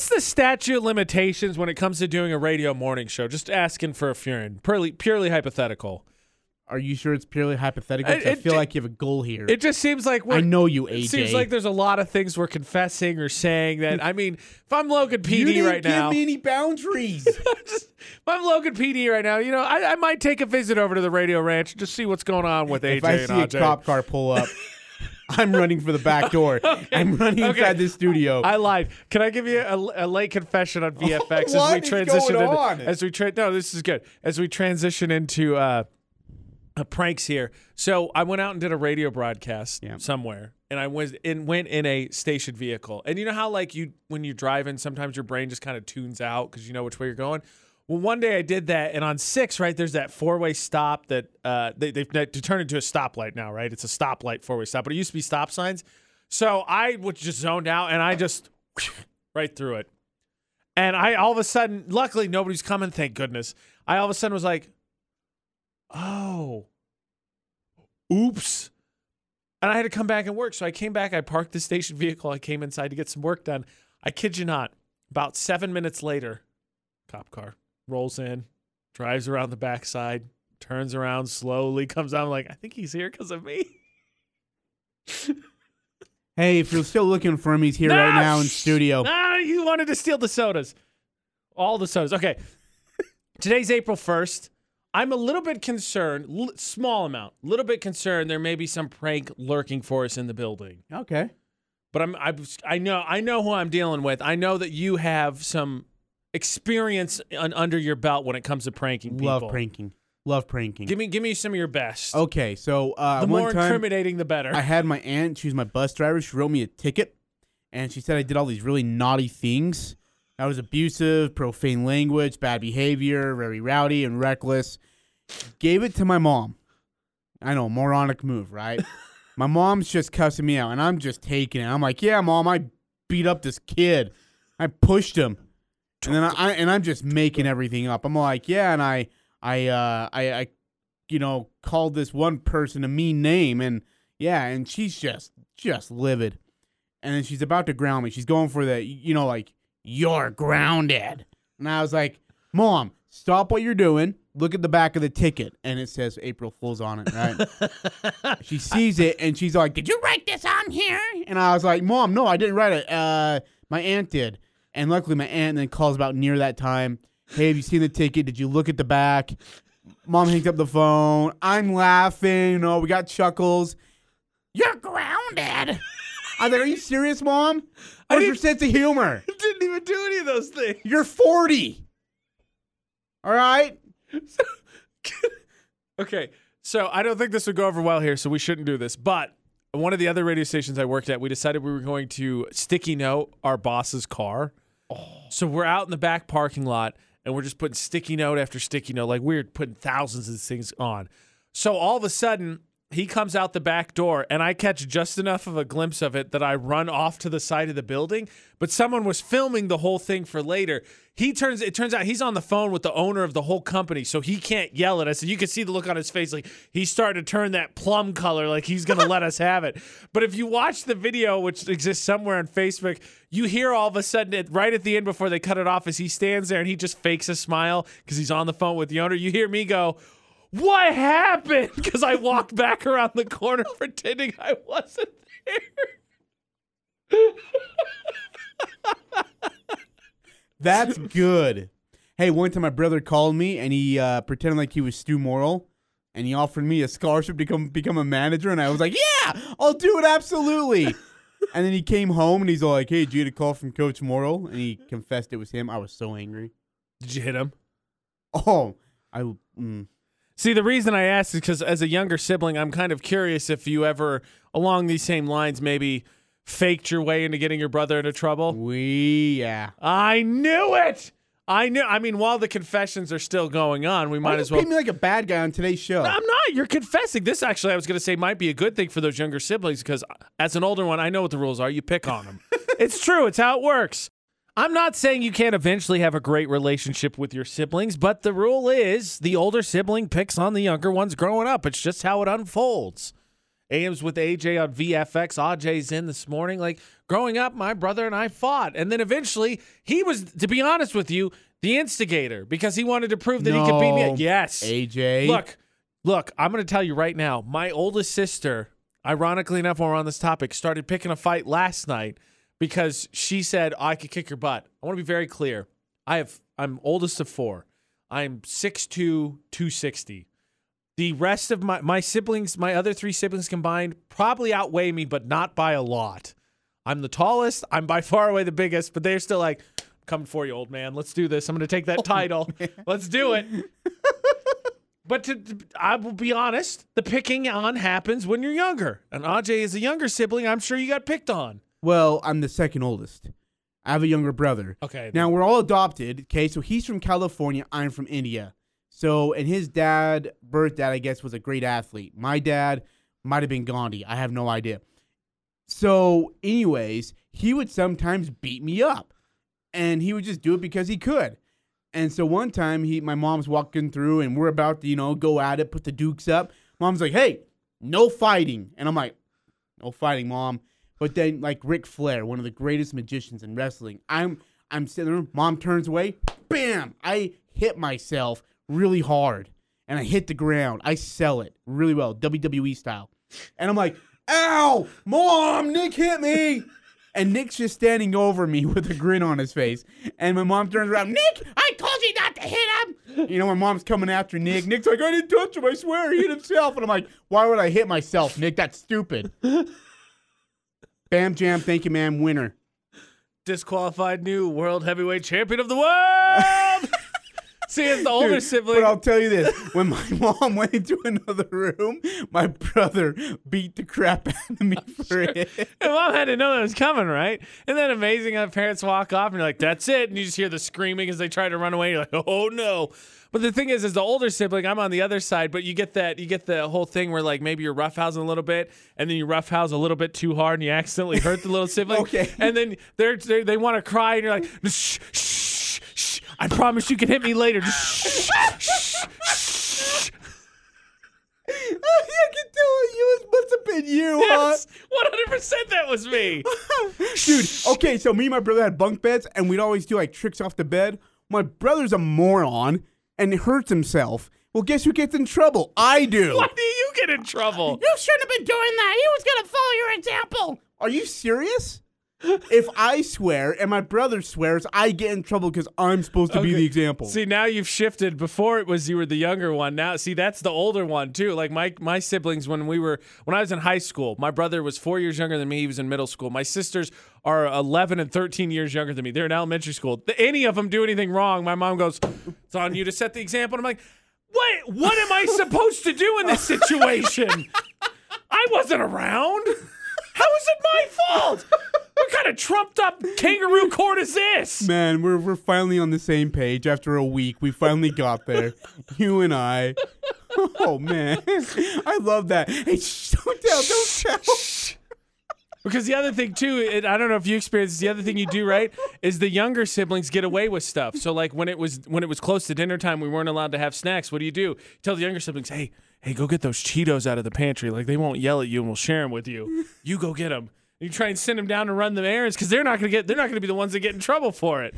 What's the statute of limitations when it comes to doing a radio morning show? Just asking for a furin, purely purely hypothetical. Are you sure it's purely hypothetical? It- I feel it- like you have a goal here. It just seems like we're, I know you, It seems like there's a lot of things we're confessing or saying that. I mean, if I'm Logan you PD didn't right give now, me any boundaries. just, if I'm Logan PD right now, you know, I, I might take a visit over to the Radio Ranch and just see what's going on with AJ if I and see a cop car pull up, I'm running for the back door. I'm running Okay. inside the studio. I lied. Can I give you a, a late confession on VFX as we transition into, on? as we tra- no, this is good. As we transition into uh, pranks here. So I went out and did a radio broadcast Yeah. somewhere, and I was in went in a station vehicle. And you know how like you when you're driving, sometimes your brain just kind of tunes out because you know which way you're going. Well, one day I did that, and on six, right, there's that four way stop that uh, they, they've they turned into a stoplight now, right? It's a stoplight four way stop, but it used to be stop signs. So I was just zoned out, and I just right through it. And I all of a sudden, luckily nobody's coming, thank goodness. I all of a sudden was like, oh, oops. And I had to come back and work. So I came back, I parked the station vehicle, I came inside to get some work done. I kid you not, about seven minutes later, cop car rolls in, drives around the backside, turns around slowly, comes out. I'm like, I think he's here because of me. hey, if you're still looking for him, he's here right now in studio. Ah, you wanted to steal the sodas. All the sodas. Okay. Today's April 1st. I'm a little bit concerned, l- small amount, a little bit concerned there may be some prank lurking for us in the building. Okay. But I'm I, I know I know who I'm dealing with. I know that you have some experience un, under your belt when it comes to pranking people. Love pranking. Love pranking. Give me give me some of your best. okay, so uh, the more time incriminating the better. I had my aunt. She was my bus driver. She wrote me a ticket, and she said I did all these really naughty things. I was abusive, profane language, bad behavior, very rowdy and reckless. Gave it to my mom. I know, moronic move, right? my mom's just cussing me out, and I'm just taking it. I'm like, "Yeah, mom, I beat up this kid. I pushed him." And then I, and I'm just making everything up. I'm like, "Yeah," and I I uh I I you know, called this one person a mean name and yeah, and she's just just livid. And then she's about to ground me. She's going for the you know, like, you're grounded. And I was like, Mom, stop what you're doing. Look at the back of the ticket. And it says April Fool's on it, right? she sees it and she's like, Did you write this on here? And I was like, Mom, no, I didn't write it. Uh my aunt did. And luckily my aunt then calls about near that time. Hey, have you seen the ticket? Did you look at the back? Mom hangs up the phone. I'm laughing. You know, we got chuckles. You're grounded. I was like, Are you serious, Mom? Where's your sense of humor? didn't even do any of those things. You're 40. All right? Okay, so I don't think this would go over well here, so we shouldn't do this. But one of the other radio stations I worked at, we decided we were going to sticky note our boss's car. So we're out in the back parking lot and we're just putting sticky note after sticky note, like we're putting thousands of things on. So all of a sudden, he comes out the back door and I catch just enough of a glimpse of it that I run off to the side of the building. But someone was filming the whole thing for later. He turns it turns out he's on the phone with the owner of the whole company, so he can't yell at us. And you can see the look on his face, like he's starting to turn that plum color, like he's gonna let us have it. But if you watch the video, which exists somewhere on Facebook, you hear all of a sudden it, right at the end before they cut it off, as he stands there and he just fakes a smile because he's on the phone with the owner. You hear me go, what happened? Because I walked back around the corner pretending I wasn't there. That's good. Hey, one time my brother called me and he uh, pretended like he was Stew Morrill and he offered me a scholarship to become become a manager and I was like, "Yeah, I'll do it absolutely." and then he came home and he's all like, "Hey, did you get a call from Coach Morrill?" And he confessed it was him. I was so angry. Did you hit him? Oh, I mm, See, the reason I asked is because as a younger sibling, I'm kind of curious if you ever, along these same lines, maybe faked your way into getting your brother into trouble. we yeah. I knew it. I knew. I mean, while the confessions are still going on, we Why might you as well. paint me like a bad guy on today's show? I'm not. You're confessing. This actually, I was going to say, might be a good thing for those younger siblings because as an older one, I know what the rules are. You pick on them. it's true. It's how it works. I'm not saying you can't eventually have a great relationship with your siblings, but the rule is the older sibling picks on the younger ones growing up. It's just how it unfolds. AM's with AJ on VFX. AJ's in this morning. Like growing up, my brother and I fought. And then eventually he was, to be honest with you, the instigator because he wanted to prove that he could beat me. Yes. AJ. Look, look, I'm going to tell you right now. My oldest sister, ironically enough, while we're on this topic, started picking a fight last night because she said I could kick your butt. I want to be very clear. I have I'm oldest of four. I'm 6'2", 260. The rest of my my siblings, my other three siblings combined, probably outweigh me, but not by a lot. I'm the tallest. I'm by far away the biggest, but they're still like, I'm coming for you, old man. Let's do this. I'm going to take that title. Let's do it. But to, to- I will be honest, the picking on happens when you're younger. And Aj is a younger sibling. I'm sure you got picked on. Well, I'm the second oldest. I have a younger brother. Okay. Now we're all adopted. Okay, so he's from California. I'm from India. So, and his dad, birth dad, I guess, was a great athlete. My dad might have been Gandhi. I have no idea. So, anyways, he would sometimes beat me up, and he would just do it because he could. And so one time, he, my mom's walking through, and we're about to, you know, go at it, put the dukes up. Mom's like, "Hey, no fighting," and I'm like, "No fighting, mom." But then, like Ric Flair, one of the greatest magicians in wrestling, I'm I'm sitting there. Mom turns away. Bam! I hit myself really hard, and I hit the ground. I sell it really well, WWE style. And I'm like, "Ow, mom! Nick hit me!" And Nick's just standing over me with a grin on his face. And my mom turns around, Nick, I told you not to hit him. You know, my mom's coming after Nick. Nick's like, I didn't touch him. I swear he hit himself. And I'm like, why would I hit myself, Nick? That's stupid. Bam Jam, thank you, ma'am. Winner. Disqualified new world heavyweight champion of the world. See, as the older Dude, sibling, But I'll tell you this: when my mom went into another room, my brother beat the crap out of me oh, for it. and mom had to know that was coming, right? And then amazing how parents walk off and you're like, that's it. And you just hear the screaming as they try to run away. You're like, oh no. But the thing is, as the older sibling, I'm on the other side, but you get that, you get the whole thing where like maybe you're roughhousing a little bit and then you roughhouse a little bit too hard and you accidentally hurt the little sibling. Okay. And then they're, they're they want to cry and you're like, shh, shh, shh. I promise you can hit me later. Shh, shh, shh. I can tell you it must have been you, Yes, 100% that was me. Dude, okay, so me and my brother had bunk beds, and we'd always do like tricks off the bed. My brother's a moron and hurts himself. Well, guess who gets in trouble? I do. Why do you get in trouble? You shouldn't have been doing that. He was gonna follow your example. Are you serious? If I swear and my brother swears, I get in trouble because I'm supposed to be the example. See, now you've shifted. Before it was you were the younger one. Now, see, that's the older one too. Like my my siblings when we were when I was in high school, my brother was four years younger than me. He was in middle school. My sisters are 11 and 13 years younger than me. They're in elementary school. Any of them do anything wrong, my mom goes, "It's on you to set the example." And I'm like, "What? What am I supposed to do in this situation? I wasn't around. How is it my fault? What kind of trumped up kangaroo court is this?" Man, we're we're finally on the same page after a week. We finally got there. you and I. Oh man, I love that. Hey, shh, don't tell, don't tell. Because the other thing too, it, I don't know if you experienced this, the other thing you do right is the younger siblings get away with stuff. So like when it was when it was close to dinner time, we weren't allowed to have snacks. What do you do? You tell the younger siblings, hey, hey, go get those Cheetos out of the pantry. Like they won't yell at you and we'll share them with you. You go get them. You try and send them down to run the errands because they're not gonna get they're not gonna be the ones that get in trouble for it.